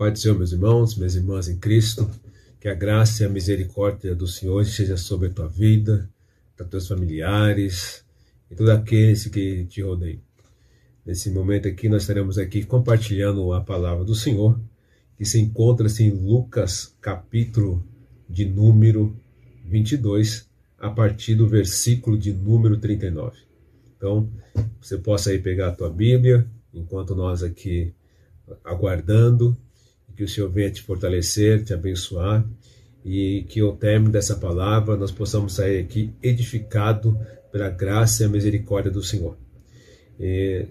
Pai do Senhor, meus irmãos, minhas irmãs em Cristo, que a graça e a misericórdia do Senhor esteja sobre a tua vida, para teus familiares e todos aqueles que te rodeiam. Nesse momento aqui, nós estaremos aqui compartilhando a palavra do Senhor, que se encontra-se em Lucas, capítulo de número 22, a partir do versículo de número 39. Então, você possa aí pegar a tua Bíblia, enquanto nós aqui aguardando que o Senhor venha te fortalecer, te abençoar e que ao término dessa palavra nós possamos sair aqui edificado pela graça e a misericórdia do Senhor. E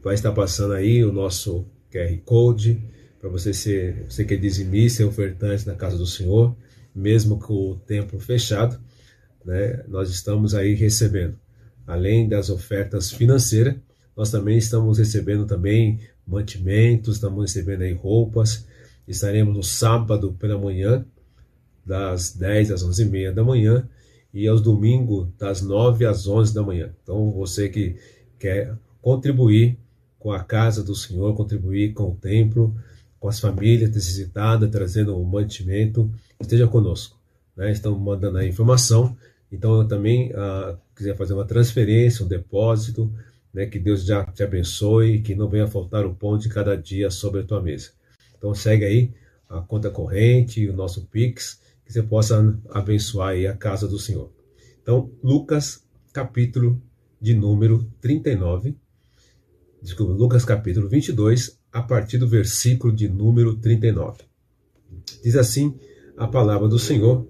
vai estar passando aí o nosso QR Code para você ser, você que é dizimista e ofertante na casa do Senhor, mesmo com o templo fechado, né, nós estamos aí recebendo. Além das ofertas financeiras, nós também estamos recebendo também mantimentos, estamos recebendo aí roupas, Estaremos no sábado pela manhã, das 10 às 11 e meia da manhã, e aos domingos, das 9 às 11 da manhã. Então, você que quer contribuir com a casa do Senhor, contribuir com o templo, com as famílias necessitadas, trazendo um mantimento, esteja conosco. Né? Estão mandando a informação. Então, eu também ah, quiser fazer uma transferência, um depósito, né? que Deus já te abençoe, que não venha faltar o pão de cada dia sobre a tua mesa. Então segue aí a conta corrente, o nosso Pix, que você possa abençoar aí a casa do Senhor. Então, Lucas, capítulo de número 39, desculpa, Lucas capítulo 22, a partir do versículo de número 39. Diz assim a palavra do Senhor,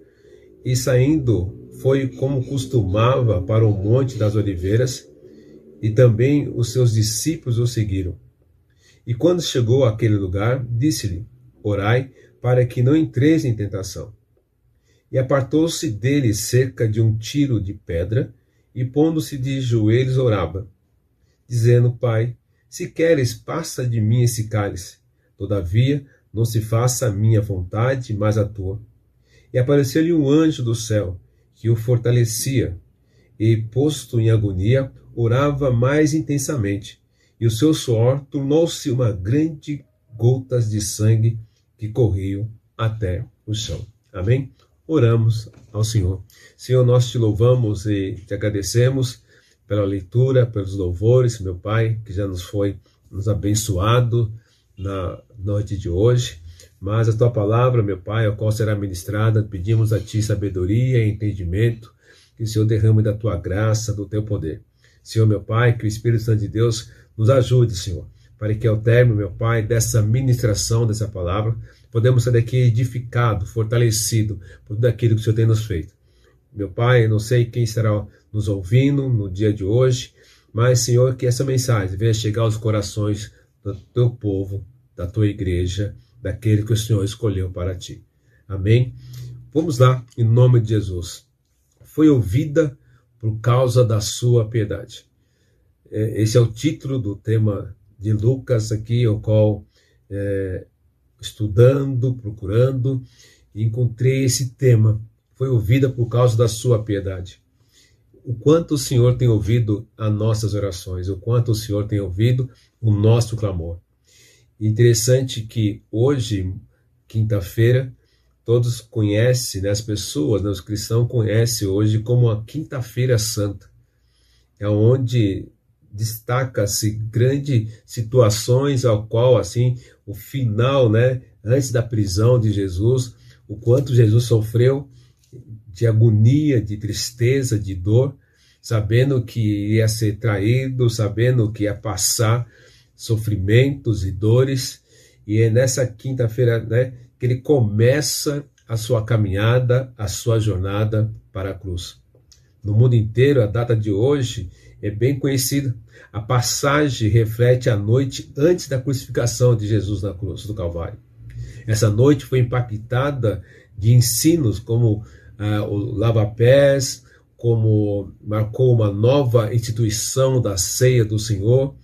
e saindo foi como costumava para o monte das oliveiras, e também os seus discípulos o seguiram. E quando chegou àquele lugar, disse-lhe: Orai, para que não entreis em tentação. E apartou-se dele cerca de um tiro de pedra, e pondo-se de joelhos orava, dizendo: Pai, se queres, passa de mim esse cálice. Todavia, não se faça a minha vontade, mas a tua. E apareceu-lhe um anjo do céu, que o fortalecia, e, posto em agonia, orava mais intensamente e o seu suor tornou-se uma grande gotas de sangue que corriam até o chão. Amém? Oramos ao Senhor. Senhor, nós te louvamos e te agradecemos pela leitura, pelos louvores, meu Pai, que já nos foi nos abençoado na noite de hoje. Mas a tua palavra, meu Pai, a qual será ministrada, pedimos a ti sabedoria e entendimento, que o Senhor derrame da tua graça, do teu poder. Senhor, meu Pai, que o Espírito Santo de Deus nos ajude, Senhor, para que ao término, meu Pai, dessa ministração dessa palavra, podemos sair daqui edificado, fortalecido por tudo aquilo que o Senhor tem nos feito. Meu Pai, não sei quem estará nos ouvindo no dia de hoje, mas, Senhor, que essa mensagem venha chegar aos corações do teu povo, da tua igreja, daquele que o Senhor escolheu para ti. Amém? Vamos lá, em nome de Jesus. Foi ouvida por causa da sua piedade. É, esse é o título do tema de Lucas aqui, o qual é, estudando, procurando, encontrei esse tema. Foi ouvida por causa da sua piedade. O quanto o Senhor tem ouvido as nossas orações, o quanto o Senhor tem ouvido o nosso clamor. Interessante que hoje, quinta-feira, todos conhecem, né, as pessoas, né, os cristãos conhecem hoje como a Quinta-feira Santa. É onde destaca-se grandes situações ao qual assim o final, né, antes da prisão de Jesus, o quanto Jesus sofreu de agonia, de tristeza, de dor, sabendo que ia ser traído, sabendo que ia passar sofrimentos e dores, e é nessa quinta-feira, né, que ele começa a sua caminhada, a sua jornada para a cruz. No mundo inteiro, a data de hoje é bem conhecida. A passagem reflete a noite antes da crucificação de Jesus na cruz do Calvário. Essa noite foi impactada de ensinos como ah, o lava-pés, como marcou uma nova instituição da ceia do Senhor,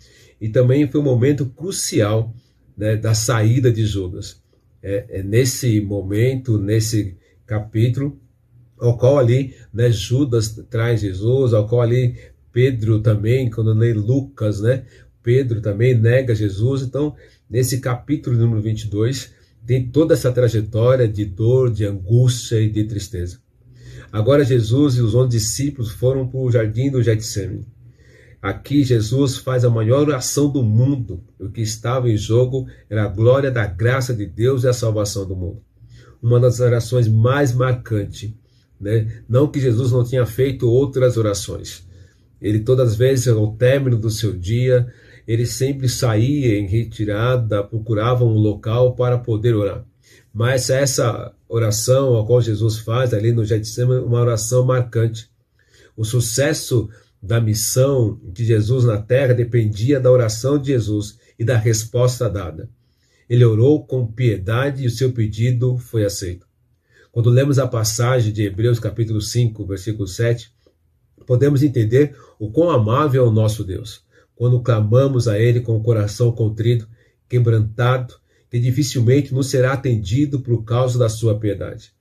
e também foi um momento crucial né, da saída de Judas. É, é, nesse momento, nesse capítulo, ao qual ali né, Judas traz Jesus, ao qual ali Pedro também, quando lê Lucas, né? Pedro também nega Jesus. Então, nesse capítulo número 22, tem toda essa trajetória de dor, de angústia e de tristeza. Agora Jesus e os onze discípulos foram para o jardim do Getsemane. Aqui Jesus faz a maior oração do mundo. O que estava em jogo era a glória da graça de Deus e a salvação do mundo. Uma das orações mais marcantes. Né? Não que Jesus não tinha feito outras orações. Ele todas as vezes, ao término do seu dia, ele sempre saía em retirada, procurava um local para poder orar. Mas essa oração a qual Jesus faz ali no Getsemane, uma oração marcante. O sucesso da missão de Jesus na terra dependia da oração de Jesus e da resposta dada. Ele orou com piedade e o seu pedido foi aceito. Quando lemos a passagem de Hebreus capítulo 5, versículo 7, podemos entender o quão amável é o nosso Deus. Quando clamamos a Ele com o coração contrito, quebrantado, que dificilmente nos será atendido por causa da sua piedade.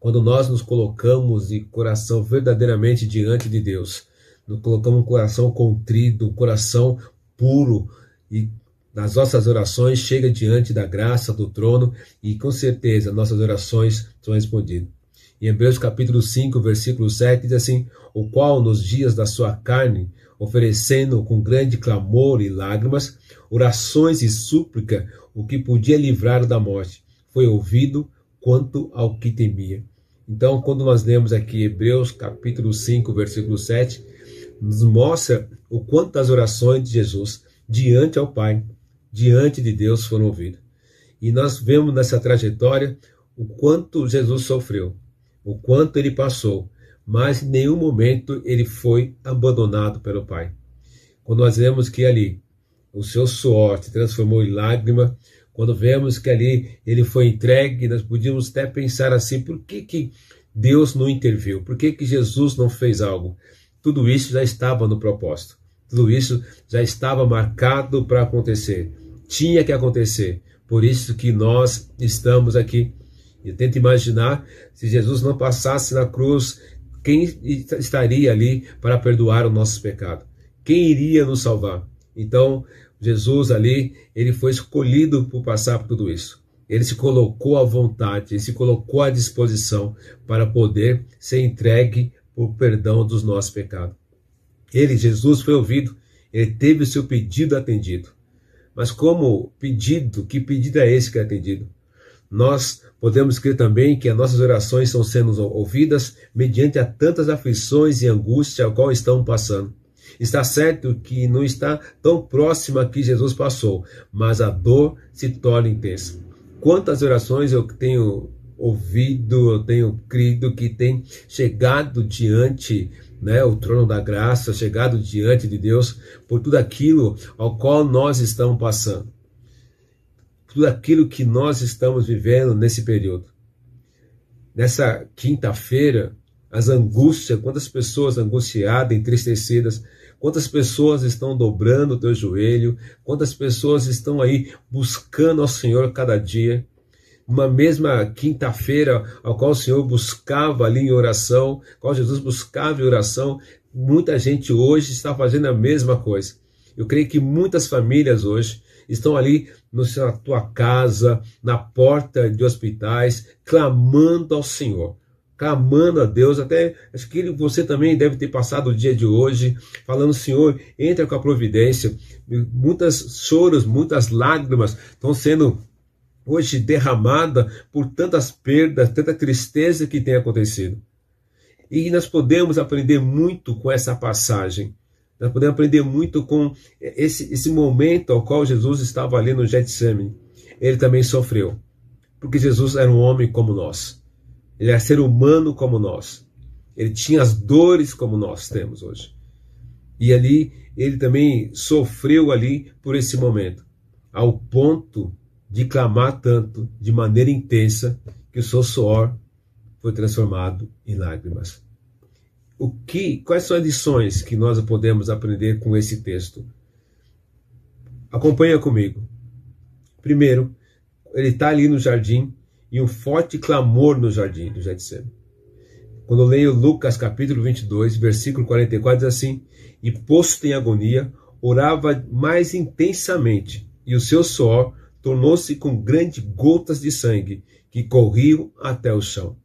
Quando nós nos colocamos de coração verdadeiramente diante de Deus, nos colocamos um coração contrito, um coração puro e nas nossas orações chega diante da graça do trono e com certeza nossas orações são respondidas. Em Hebreus capítulo 5, versículo 7 diz assim: "O qual nos dias da sua carne, oferecendo com grande clamor e lágrimas, orações e súplica, o que podia livrar da morte, foi ouvido quanto ao que temia." Então, quando nós lemos aqui Hebreus capítulo 5, versículo 7, nos mostra o quanto as orações de Jesus diante ao Pai, diante de Deus foram ouvidas. E nós vemos nessa trajetória o quanto Jesus sofreu, o quanto ele passou, mas em nenhum momento ele foi abandonado pelo Pai. Quando nós vemos que ali o seu suor se transformou em lágrima, quando vemos que ali ele foi entregue, nós podíamos até pensar assim: por que, que Deus não interviu? Por que, que Jesus não fez algo? Tudo isso já estava no propósito. Tudo isso já estava marcado para acontecer. Tinha que acontecer. Por isso que nós estamos aqui. E tenta imaginar se Jesus não passasse na cruz, quem estaria ali para perdoar o nosso pecado? Quem iria nos salvar? Então, Jesus ali, ele foi escolhido por passar por tudo isso. Ele se colocou à vontade, ele se colocou à disposição para poder ser entregue por perdão dos nossos pecados. Ele, Jesus, foi ouvido, ele teve o seu pedido atendido. Mas como pedido, que pedido é esse que é atendido? Nós podemos crer também que as nossas orações estão sendo ouvidas mediante a tantas aflições e angústia ao qual estão passando. Está certo que não está tão próxima que Jesus passou, mas a dor se torna intensa. Quantas orações eu tenho ouvido, eu tenho crido que tem chegado diante né, o trono da graça, chegado diante de Deus por tudo aquilo ao qual nós estamos passando, tudo aquilo que nós estamos vivendo nesse período. Nessa quinta-feira, as angústias, quantas pessoas angustiadas, entristecidas, quantas pessoas estão dobrando o teu joelho, quantas pessoas estão aí buscando ao Senhor cada dia uma mesma quinta-feira, ao qual o Senhor buscava ali em oração, qual Jesus buscava em oração, muita gente hoje está fazendo a mesma coisa. Eu creio que muitas famílias hoje estão ali na tua casa, na porta de hospitais, clamando ao Senhor, clamando a Deus. Até acho que você também deve ter passado o dia de hoje falando: Senhor, entra com a providência. Muitas choros, muitas lágrimas estão sendo hoje derramada por tantas perdas, tanta tristeza que tem acontecido. E nós podemos aprender muito com essa passagem. Nós podemos aprender muito com esse, esse momento ao qual Jesus estava ali no Getsemane. Ele também sofreu, porque Jesus era um homem como nós. Ele era ser humano como nós. Ele tinha as dores como nós temos hoje. E ali ele também sofreu ali por esse momento, ao ponto de clamar tanto, de maneira intensa, que o seu suor foi transformado em lágrimas. O que, quais são as lições que nós podemos aprender com esse texto? Acompanha comigo. Primeiro, ele está ali no jardim e um forte clamor no jardim do Getsemane. Quando eu leio Lucas capítulo 22, versículo 44, diz assim: E posto em agonia, orava mais intensamente, e o seu suor tornou-se com grandes gotas de sangue que corriam até o chão.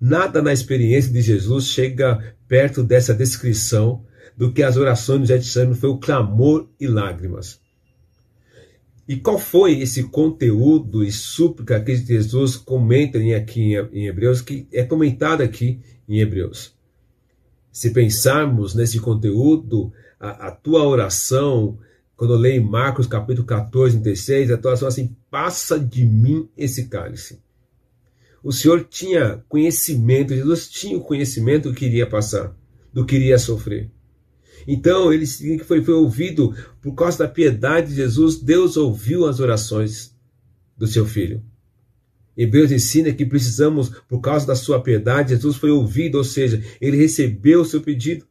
Nada na experiência de Jesus chega perto dessa descrição do que as orações do Getsemane foi o clamor e lágrimas. E qual foi esse conteúdo e súplica que Jesus comenta aqui em Hebreus, que é comentado aqui em Hebreus? Se pensarmos nesse conteúdo, a, a tua oração, quando eu leio Marcos capítulo 14, 36, a tua oração assim, passa de mim esse cálice. O Senhor tinha conhecimento, Jesus tinha o conhecimento do que iria passar, do que iria sofrer. Então, ele foi, foi ouvido por causa da piedade de Jesus, Deus ouviu as orações do seu filho. Hebreus ensina que precisamos, por causa da sua piedade, Jesus foi ouvido, ou seja, ele recebeu o seu pedido.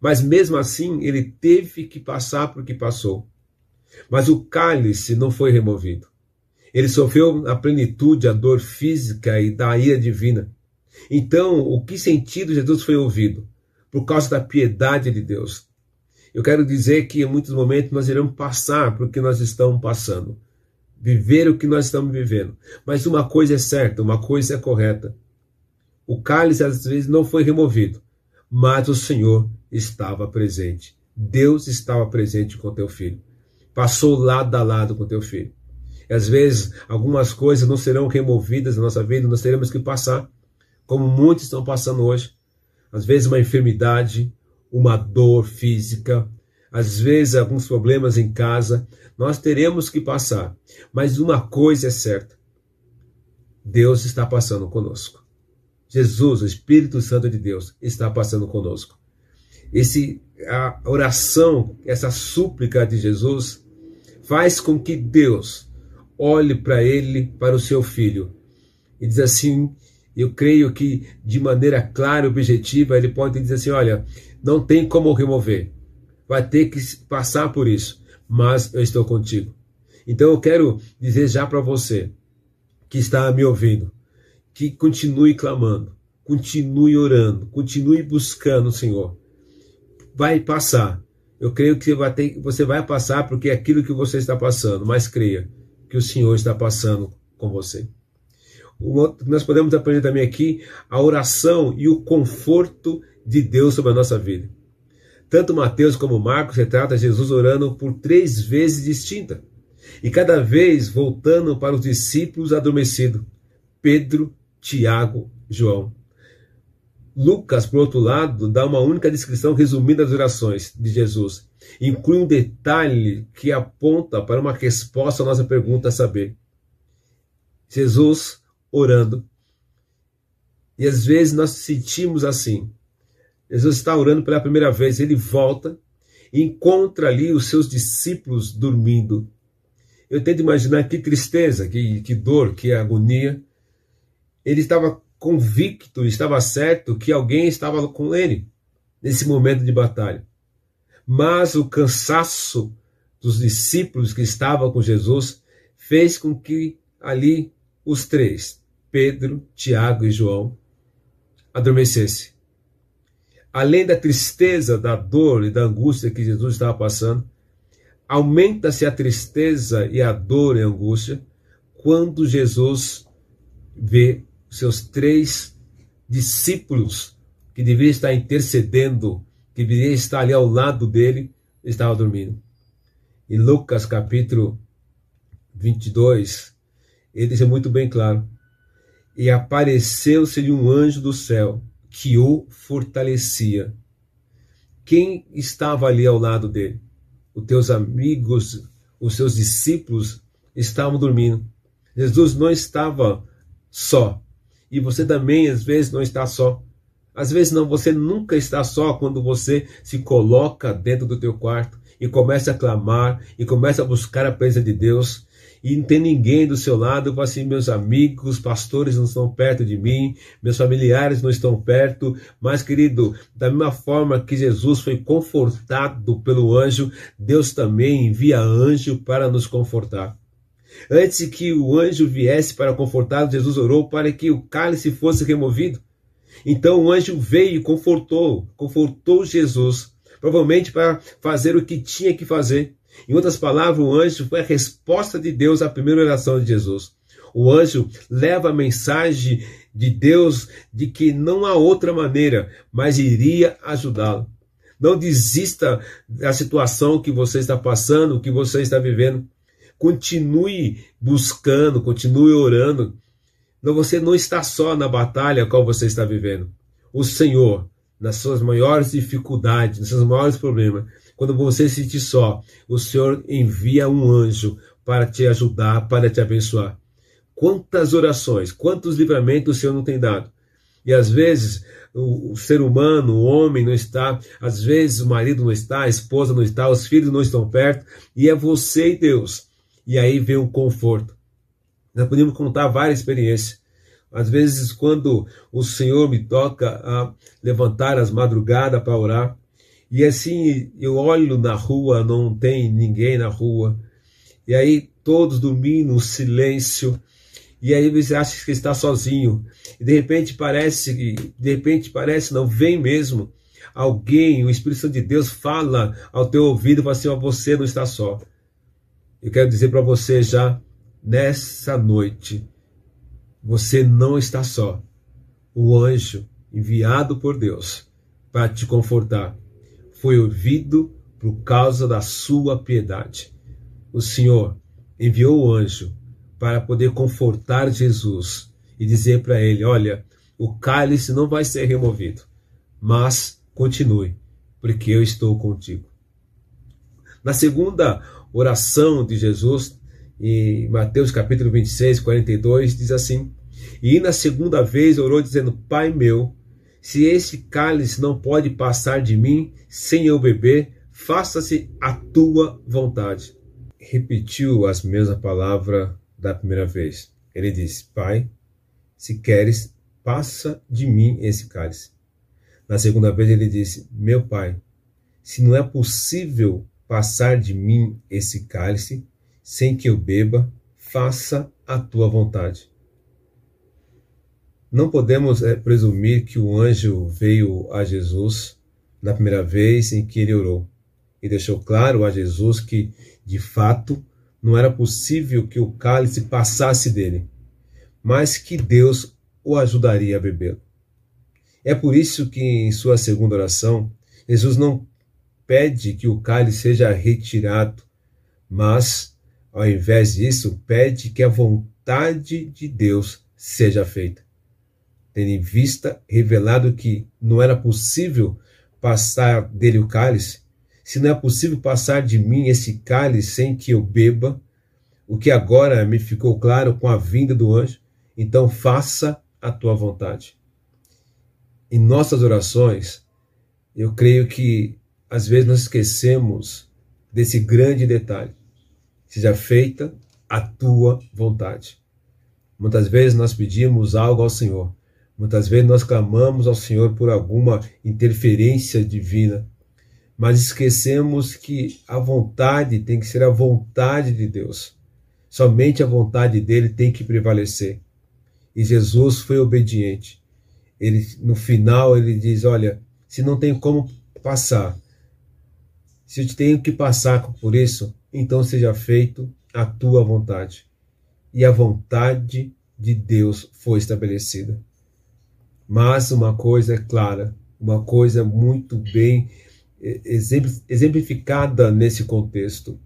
Mas mesmo assim, ele teve que passar por que passou. Mas o cálice não foi removido. Ele sofreu a plenitude, a dor física e da ira divina. Então, o que sentido Jesus foi ouvido? por causa da piedade de Deus. Eu quero dizer que em muitos momentos nós iremos passar por o que nós estamos passando, viver o que nós estamos vivendo. Mas uma coisa é certa, uma coisa é correta. O cálice às vezes não foi removido, mas o Senhor estava presente. Deus estava presente com teu filho. Passou lado a lado com teu filho. E às vezes algumas coisas não serão removidas da nossa vida, nós teremos que passar, como muitos estão passando hoje às vezes uma enfermidade, uma dor física, às vezes alguns problemas em casa, nós teremos que passar. Mas uma coisa é certa: Deus está passando conosco. Jesus, o Espírito Santo de Deus, está passando conosco. Esse a oração, essa súplica de Jesus faz com que Deus olhe para ele, para o seu filho e diz assim: eu creio que de maneira clara e objetiva ele pode dizer assim: olha, não tem como remover, vai ter que passar por isso, mas eu estou contigo. Então eu quero dizer já para você que está me ouvindo, que continue clamando, continue orando, continue buscando o Senhor. Vai passar. Eu creio que você vai, passar porque é aquilo que você está passando, mas creia que o Senhor está passando com você nós podemos aprender também aqui a oração e o conforto de Deus sobre a nossa vida. Tanto Mateus como Marcos retrata Jesus orando por três vezes distinta, e cada vez voltando para os discípulos adormecidos, Pedro, Tiago, João. Lucas, por outro lado, dá uma única descrição resumida das orações de Jesus. Inclui um detalhe que aponta para uma resposta à nossa pergunta a saber. Jesus orando. E às vezes nós sentimos assim. Jesus está orando pela primeira vez, ele volta e encontra ali os seus discípulos dormindo. Eu tento imaginar que tristeza, que, que dor, que agonia. Ele estava convicto, estava certo que alguém estava com ele nesse momento de batalha. Mas o cansaço dos discípulos que estavam com Jesus fez com que ali os três Pedro, Tiago e João adormecesse. Além da tristeza, da dor e da angústia que Jesus estava passando, aumenta-se a tristeza e a dor e a angústia quando Jesus vê seus três discípulos que deveriam estar intercedendo, que deveriam estar ali ao lado dele, estavam dormindo. Em Lucas capítulo 22, ele deixa muito bem claro e apareceu-se-lhe um anjo do céu que o fortalecia. Quem estava ali ao lado dele? Os teus amigos, os seus discípulos estavam dormindo. Jesus não estava só. E você também, às vezes, não está só. Às vezes não, você nunca está só quando você se coloca dentro do teu quarto e começa a clamar e começa a buscar a presença de Deus e não tem ninguém do seu lado, assim, meus amigos, pastores não estão perto de mim, meus familiares não estão perto, mas querido, da mesma forma que Jesus foi confortado pelo anjo, Deus também envia anjo para nos confortar. Antes que o anjo viesse para confortar, Jesus orou para que o cálice fosse removido. Então o anjo veio e confortou, confortou Jesus, provavelmente para fazer o que tinha que fazer Em outras palavras, o anjo foi a resposta de Deus à primeira oração de Jesus. O anjo leva a mensagem de Deus de que não há outra maneira, mas iria ajudá-lo. Não desista da situação que você está passando, que você está vivendo. Continue buscando, continue orando. Você não está só na batalha qual você está vivendo. O Senhor, nas suas maiores dificuldades, nos seus maiores problemas, quando você se sentir só, o Senhor envia um anjo para te ajudar, para te abençoar. Quantas orações, quantos livramentos o Senhor não tem dado? E às vezes o, ser humano, o homem não está, às vezes o marido não está, a esposa não está, os filhos não estão perto, e é você e Deus. E aí vem o conforto. Nós podemos contar várias experiências. Às vezes, quando o Senhor me toca a levantar as madrugadas para orar, e assim eu olho na rua, não tem ninguém na rua, e aí todos dormindo, silêncio, e aí você acha que está sozinho. E de repente parece, de repente parece, não vem mesmo. Alguém, o Espírito Santo de Deus fala ao teu ouvido fala assim: ó, você não está só. Eu quero dizer para você já nessa noite, você não está só. O anjo enviado por Deus para te confortar foi ouvido por causa da sua piedade. O Senhor enviou o anjo para poder confortar Jesus e dizer para ele: Olha, o cálice não vai ser removido, mas continue, porque eu estou contigo. Na segunda oração de Jesus, em Mateus capítulo 26, 42, diz assim: E na segunda vez orou, dizendo: Pai meu, se esse cálice não pode passar de mim sem eu beber, faça-se a tua vontade. Repetiu as mesmas palavras da primeira vez. Ele disse: Pai, se queres, passa de mim esse cálice. Na segunda vez ele disse: Meu pai, se não é possível passar de mim esse cálice sem que eu beba, faça a tua vontade. Não podemos é, presumir que o anjo veio a Jesus na primeira vez em que ele orou e deixou claro a Jesus que, de fato, não era possível que o cálice passasse dele, mas que Deus o ajudaria a bebê-lo. É por isso que em sua segunda oração, Jesus não pede que o cálice seja retirado, mas, ao invés disso, pede que a vontade de Deus seja feita. Tendo em vista revelado que não era possível passar dele o cálice, se não é possível passar de mim esse cálice sem que eu beba, o que agora me ficou claro com a vinda do anjo, então faça a tua vontade. Em nossas orações, eu creio que às vezes nós esquecemos desse grande detalhe. Seja feita a tua vontade. Muitas vezes nós pedimos algo ao Senhor. Muitas vezes nós clamamos ao Senhor por alguma interferência divina mas esquecemos que a vontade tem que ser a vontade de Deus. Somente a vontade dele tem que prevalecer. E Jesus foi obediente. Ele, no final, ele diz: Olha, se não tem como passar, se eu tenho que passar por isso, então seja feito a tua vontade. E a vontade de Deus foi estabelecida. Mas uma coisa é clara, uma coisa muito bem exemplificada nesse contexto.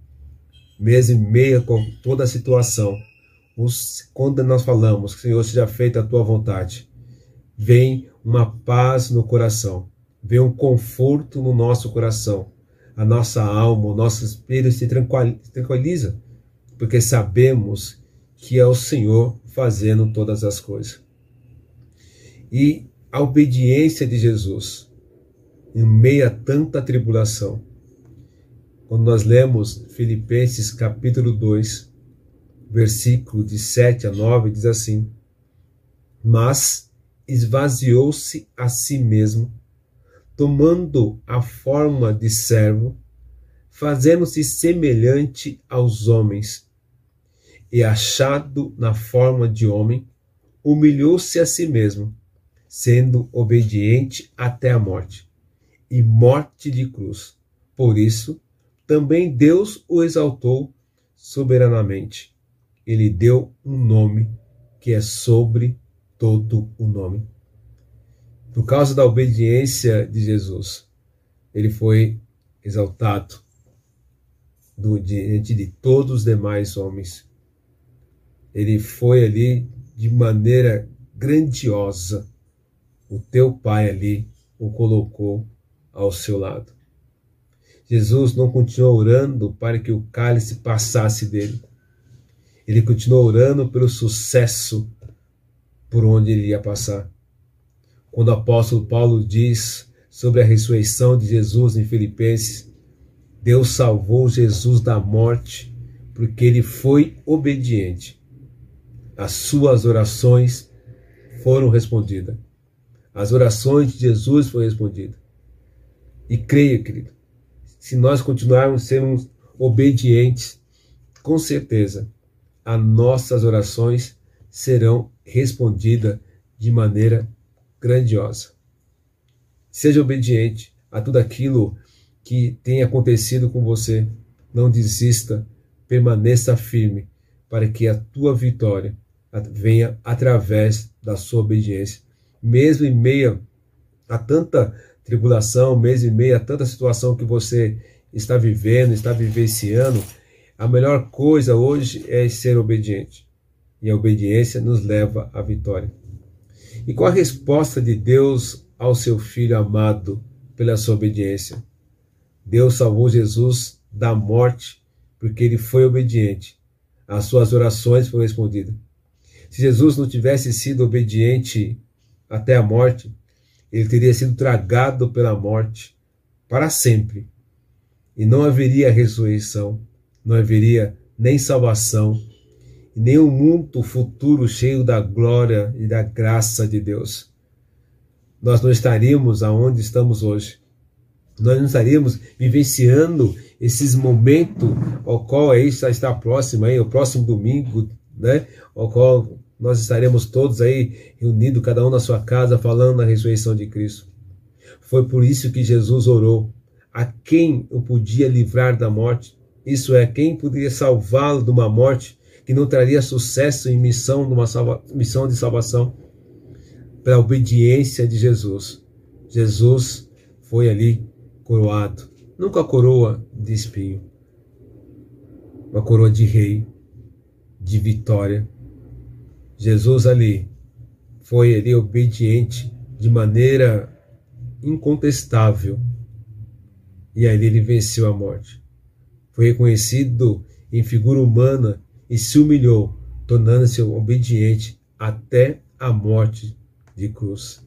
Mês e meia com toda a situação. Quando nós falamos, Senhor, seja feita a tua vontade, vem uma paz no coração, vem um conforto no nosso coração. A nossa alma, o nosso espírito se tranquiliza, porque sabemos que é o Senhor fazendo todas as coisas. E a obediência de Jesus em meio a tanta tribulação. Quando nós lemos Filipenses capítulo 2, versículo de 7 a 9, diz assim: Mas esvaziou-se a si mesmo, tomando a forma de servo, fazendo-se semelhante aos homens, e achado na forma de homem, humilhou-se a si mesmo, sendo obediente até a morte e morte de cruz. Por isso, também Deus o exaltou soberanamente. Ele deu um nome que é sobre todo o nome. Por causa da obediência de Jesus, ele foi exaltado diante de todos os demais homens. Ele foi ali de maneira grandiosa. O teu pai ali o colocou ao seu lado. Jesus não continuou orando para que o cálice passasse dele. Ele continuou orando pelo sucesso por onde ele ia passar. Quando o apóstolo Paulo diz sobre a ressurreição de Jesus em Filipenses, Deus salvou Jesus da morte porque ele foi obediente. As suas orações foram respondidas. As orações de Jesus foram respondidas. E creia, querido, se nós continuarmos sendo obedientes, com certeza as nossas orações serão respondidas de maneira grandiosa. Seja obediente a tudo aquilo que tem acontecido com você. Não desista, permaneça firme, para que a tua vitória venha através da sua obediência. Mesmo em meio a tanta tribulação, mesmo em meio a tanta situação que você está vivendo, está vivenciando, a melhor coisa hoje é ser obediente. E a obediência nos leva à vitória. E qual a resposta de Deus ao seu filho amado pela sua obediência? Deus salvou Jesus da morte porque ele foi obediente. As suas orações foram respondidas. Se Jesus não tivesse sido obediente até a morte, ele teria sido tragado pela morte para sempre. E não haveria ressurreição, não haveria nem salvação, nem um mundo futuro cheio da glória e da graça de Deus. Nós não estaríamos aonde estamos hoje nós não estaríamos vivenciando esses momentos ao qual aí está, está próximo aí, o próximo domingo, né? Ao qual nós estaremos todos aí reunidos, cada um na sua casa, falando da ressurreição de Cristo. Foi por isso que Jesus orou. A quem eu podia livrar da morte? Isso é, quem poderia salvá-lo de uma morte que não traria sucesso em missão, salva, missão de salvação? Pela obediência de Jesus. Jesus foi ali coroado, nunca a coroa de espinho, uma coroa de rei, de vitória. Jesus ali foi ali obediente de maneira incontestável e ali ele venceu a morte. Foi reconhecido em figura humana e se humilhou, tornando-se obediente até a morte de cruz.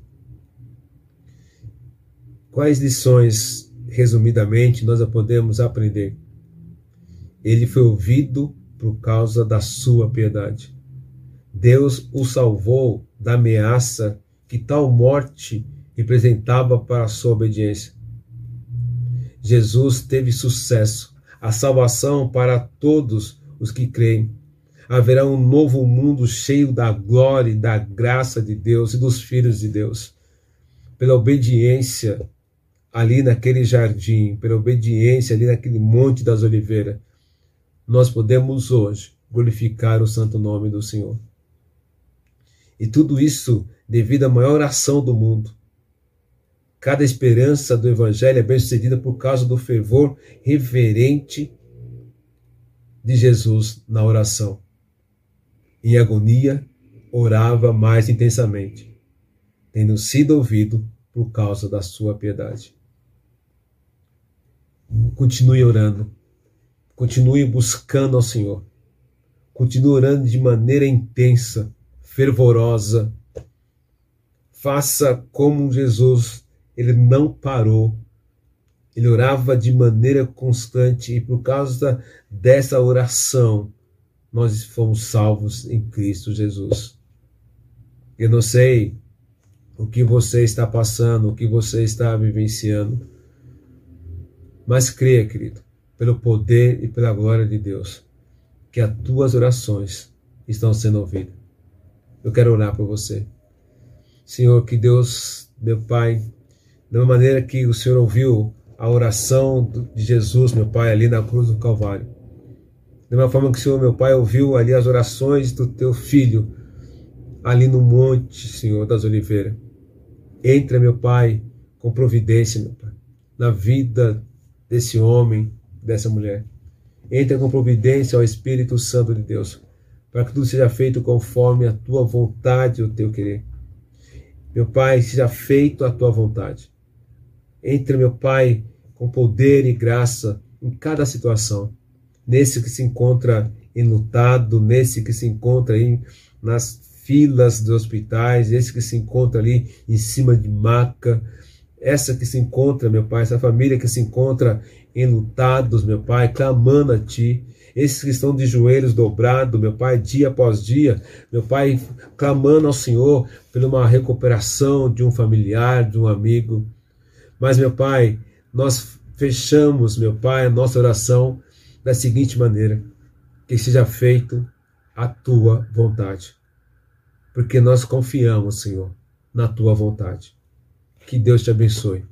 Quais lições resumidamente, nós podemos aprender. Ele foi ouvido por causa da sua piedade. Deus o salvou da ameaça que tal morte representava para a sua obediência. Jesus teve sucesso, a salvação para todos os que creem. Haverá um novo mundo cheio da glória e da graça de Deus e dos filhos de Deus. Pela obediência ali naquele jardim, pela obediência ali naquele monte das oliveiras, nós podemos hoje glorificar o santo nome do Senhor. E tudo isso devido à maior oração do mundo. Cada esperança do Evangelho é bem sucedida por causa do fervor reverente de Jesus na oração. Em agonia, orava mais intensamente, tendo sido ouvido por causa da sua piedade. Continue orando. Continue buscando ao Senhor. Continue orando de maneira intensa, fervorosa. Faça como Jesus, ele não parou. Ele orava de maneira constante e por causa dessa oração, nós fomos salvos em Cristo Jesus. Eu não sei o que você está passando, o que você está vivenciando mas creia, querido, pelo poder e pela glória de Deus, que as tuas orações estão sendo ouvidas. Eu quero orar por você. Senhor, que Deus, meu Pai, da maneira que o Senhor ouviu a oração de Jesus, meu Pai, ali na cruz do Calvário. Da mesma forma que o Senhor, meu Pai, ouviu ali as orações do teu filho, ali no monte, Senhor das Oliveiras. Entra, meu Pai, com providência, meu Pai, na vida desse homem, dessa mulher. Entra com providência ao Espírito Santo de Deus, para que tudo seja feito conforme a tua vontade e o teu querer. Meu Pai, seja feito a tua vontade. Entre, meu Pai, com poder e graça em cada situação. Nesse que se encontra enlutado, nesse que se encontra aí nas filas dos hospitais, esse que se encontra ali em cima de maca, essa que se encontra, meu Pai, essa família que se encontra enlutados, meu Pai, clamando a Ti, esses que estão de joelhos dobrados, meu Pai, dia após dia, meu Pai, clamando ao Senhor por uma recuperação de um familiar, de um amigo. Mas, meu Pai, nós fechamos, meu Pai, a nossa oração da seguinte maneira: que seja feito a tua vontade. Porque nós confiamos, Senhor, na tua vontade. Que Deus te abençoe.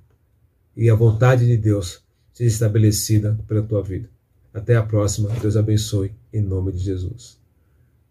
E a vontade de Deus seja estabelecida pela tua vida. Até a próxima. Deus abençoe. Em nome de Jesus.